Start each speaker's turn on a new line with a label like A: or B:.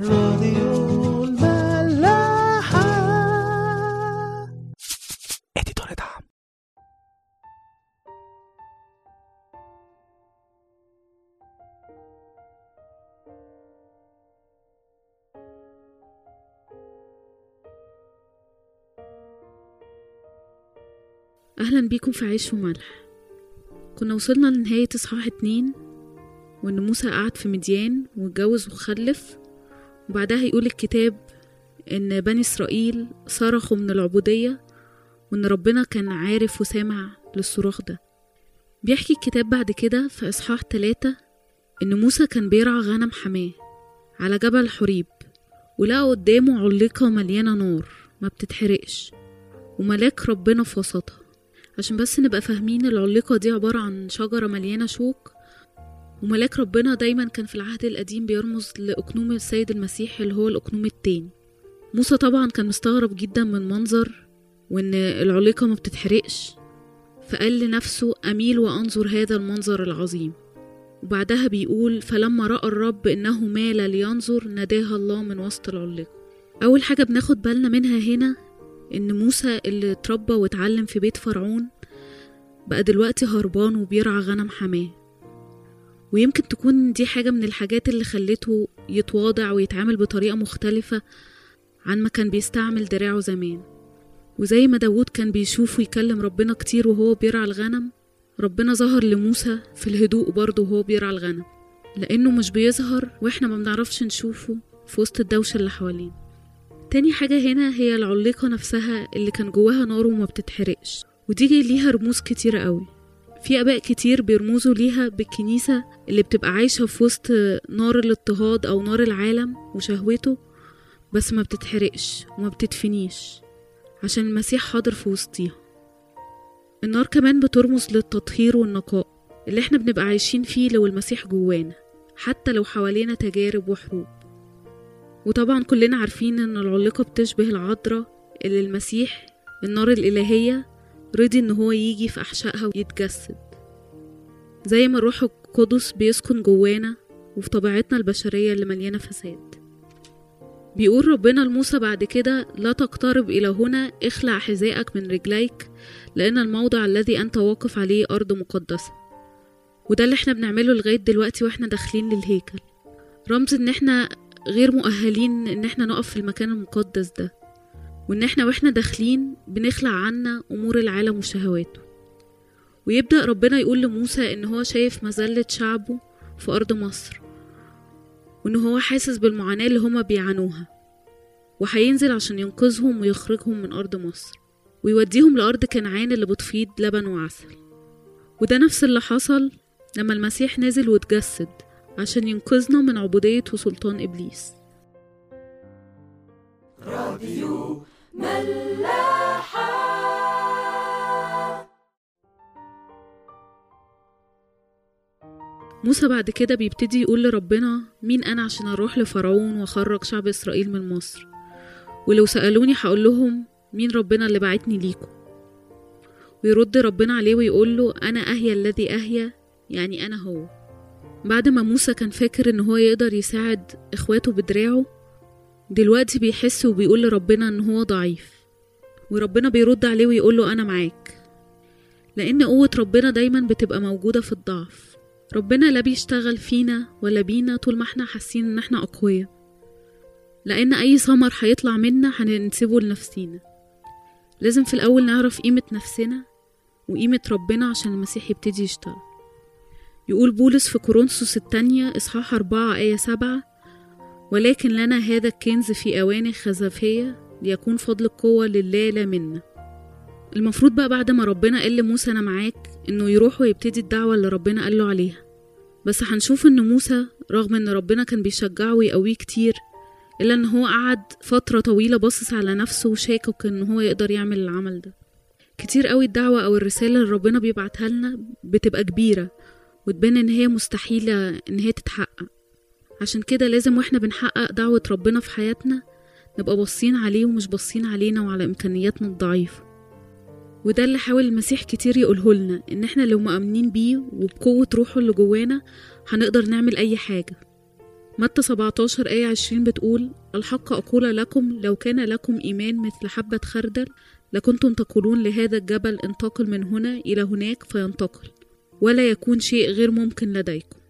A: راديو الملاحة. اديتور دعم.
B: أهلا بيكم في عيش وملح. كنا وصلنا لنهاية إصحاح اتنين وإن موسى قعد في مديان واتجوز وخلف وبعدها يقول الكتاب إن بني إسرائيل صرخوا من العبودية وإن ربنا كان عارف وسامع للصراخ ده. بيحكي الكتاب بعد كده في إصحاح تلاتة إن موسى كان بيرعى غنم حماة على جبل حريب ولقى قدامه علقة مليانة نار ما بتتحرقش وملاك ربنا في وسطها عشان بس نبقى فاهمين العلقة دي عبارة عن شجرة مليانة شوك وملاك ربنا دايما كان في العهد القديم بيرمز لأقنوم السيد المسيح اللي هو الأقنوم التاني. موسى طبعا كان مستغرب جدا من منظر وإن العلقة ما بتتحرقش فقال لنفسه أميل وأنظر هذا المنظر العظيم. وبعدها بيقول فلما رأى الرب إنه مال لينظر ناداها الله من وسط العلقة أول حاجة بناخد بالنا منها هنا إن موسى اللي اتربى واتعلم في بيت فرعون بقى دلوقتي هربان وبيرعى غنم حماة. ويمكن تكون دي حاجة من الحاجات اللي خلته يتواضع ويتعامل بطريقة مختلفة عن ما كان بيستعمل دراعه زمان. وزي ما داود كان بيشوف ويكلم ربنا كتير وهو بيرعى الغنم ربنا ظهر لموسى في الهدوء برضه وهو بيرعى الغنم. لأنه مش بيظهر وإحنا ما بنعرفش نشوفه في وسط الدوشة اللي حوالينا. تاني حاجة هنا هي العليقة نفسها اللي كان جواها نار وما بتتحرقش. ودي ليها رموز كتيرة قوي. في آباء كتير بيرمزوا ليها بالكنيسة اللي بتبقى عايشة في وسط نار الاضطهاد أو نار العالم وشهوته بس ما بتتحرقش وما بتدفنيش عشان المسيح حاضر في وسطيها. النار كمان بترمز للتطهير والنقاء اللي إحنا بنبقى عايشين فيه لو المسيح جوانا حتى لو حوالينا تجارب وحروب. وطبعا كلنا عارفين إن العلقة بتشبه العذراء اللي المسيح النار الإلهية رضي إن هو يجي في أحشائها ويتجسد. زي ما الروح القدس بيسكن جوانا وفي طبيعتنا البشرية اللي مليانة فساد. بيقول ربنا لموسى بعد كده لا تقترب إلى هنا اخلع حذائك من رجليك لأن الموضع الذي أنت واقف عليه أرض مقدسة. وده اللي إحنا بنعمله لغاية دلوقتي وإحنا داخلين للهيكل. رمز إن إحنا غير مؤهلين إن إحنا نقف في المكان المقدس ده. وإن إحنا وإحنا داخلين بنخلع عنا أمور العالم وشهواته. ويبدأ ربنا يقول لموسى إن هو شايف مذلة شعبه في أرض مصر وإن هو حاسس بالمعاناة اللي هما بيعانوها وهينزل عشان ينقذهم ويخرجهم من أرض مصر ويوديهم لأرض كنعان اللي بتفيض لبن وعسل. وده نفس اللي حصل لما المسيح نزل واتجسد عشان ينقذنا من عبودية وسلطان إبليس. موسى بعد كده بيبتدي يقول لربنا مين أنا عشان أروح لفرعون وأخرج شعب إسرائيل من مصر؟ ولو سألوني هقول لهم مين ربنا اللي بعتني ليكم؟ ويرد ربنا عليه ويقول له أنا أهيا الذي أهيا يعني أنا هو. بعد ما موسى كان فاكر إن هو يقدر يساعد إخواته بدراعه دلوقتي بيحس وبيقول لربنا إن هو ضعيف. وربنا بيرد عليه ويقول له أنا معاك. لأن قوة ربنا دايما بتبقى موجودة في الضعف. ربنا لا بيشتغل فينا ولا بينا طول ما إحنا حاسين إن إحنا أقوياء. لأن أي ثمر هيطلع منا هننسبه لنفسينا. لازم في الأول نعرف قيمة نفسنا وقيمة ربنا عشان المسيح يبتدي يشتغل. يقول بولس في كورنثوس التانية إصحاح أربعة آية سبعة ولكن لنا هذا الكنز في أواني خزفية ليكون فضل القوة لله لا منا. المفروض بقى بعد ما ربنا قال لموسى أنا معاك إنه يروح ويبتدي الدعوة اللي ربنا قال له عليها. بس هنشوف إن موسى رغم إن ربنا كان بيشجعه ويقويه كتير إلا إن هو قعد فترة طويلة باصص على نفسه وشاكك إن هو يقدر يعمل العمل ده. كتير قوي الدعوة أو الرسالة اللي ربنا بيبعتها لنا بتبقى كبيرة وتبان إن هي مستحيلة إن هي تتحقق. عشان كده لازم وإحنا بنحقق دعوة ربنا في حياتنا نبقى باصين عليه ومش باصين علينا وعلى إمكانياتنا الضعيفة. وده اللي حاول المسيح كتير يقوله لنا إن إحنا لو مؤمنين بيه وبقوة روحه اللي جوانا هنقدر نعمل أي حاجة. متى 17 آية 20 بتقول الحق أقول لكم لو كان لكم إيمان مثل حبة خردل لكنتم تقولون لهذا الجبل انتقل من هنا إلى هناك فينتقل ولا يكون شيء غير ممكن لديكم.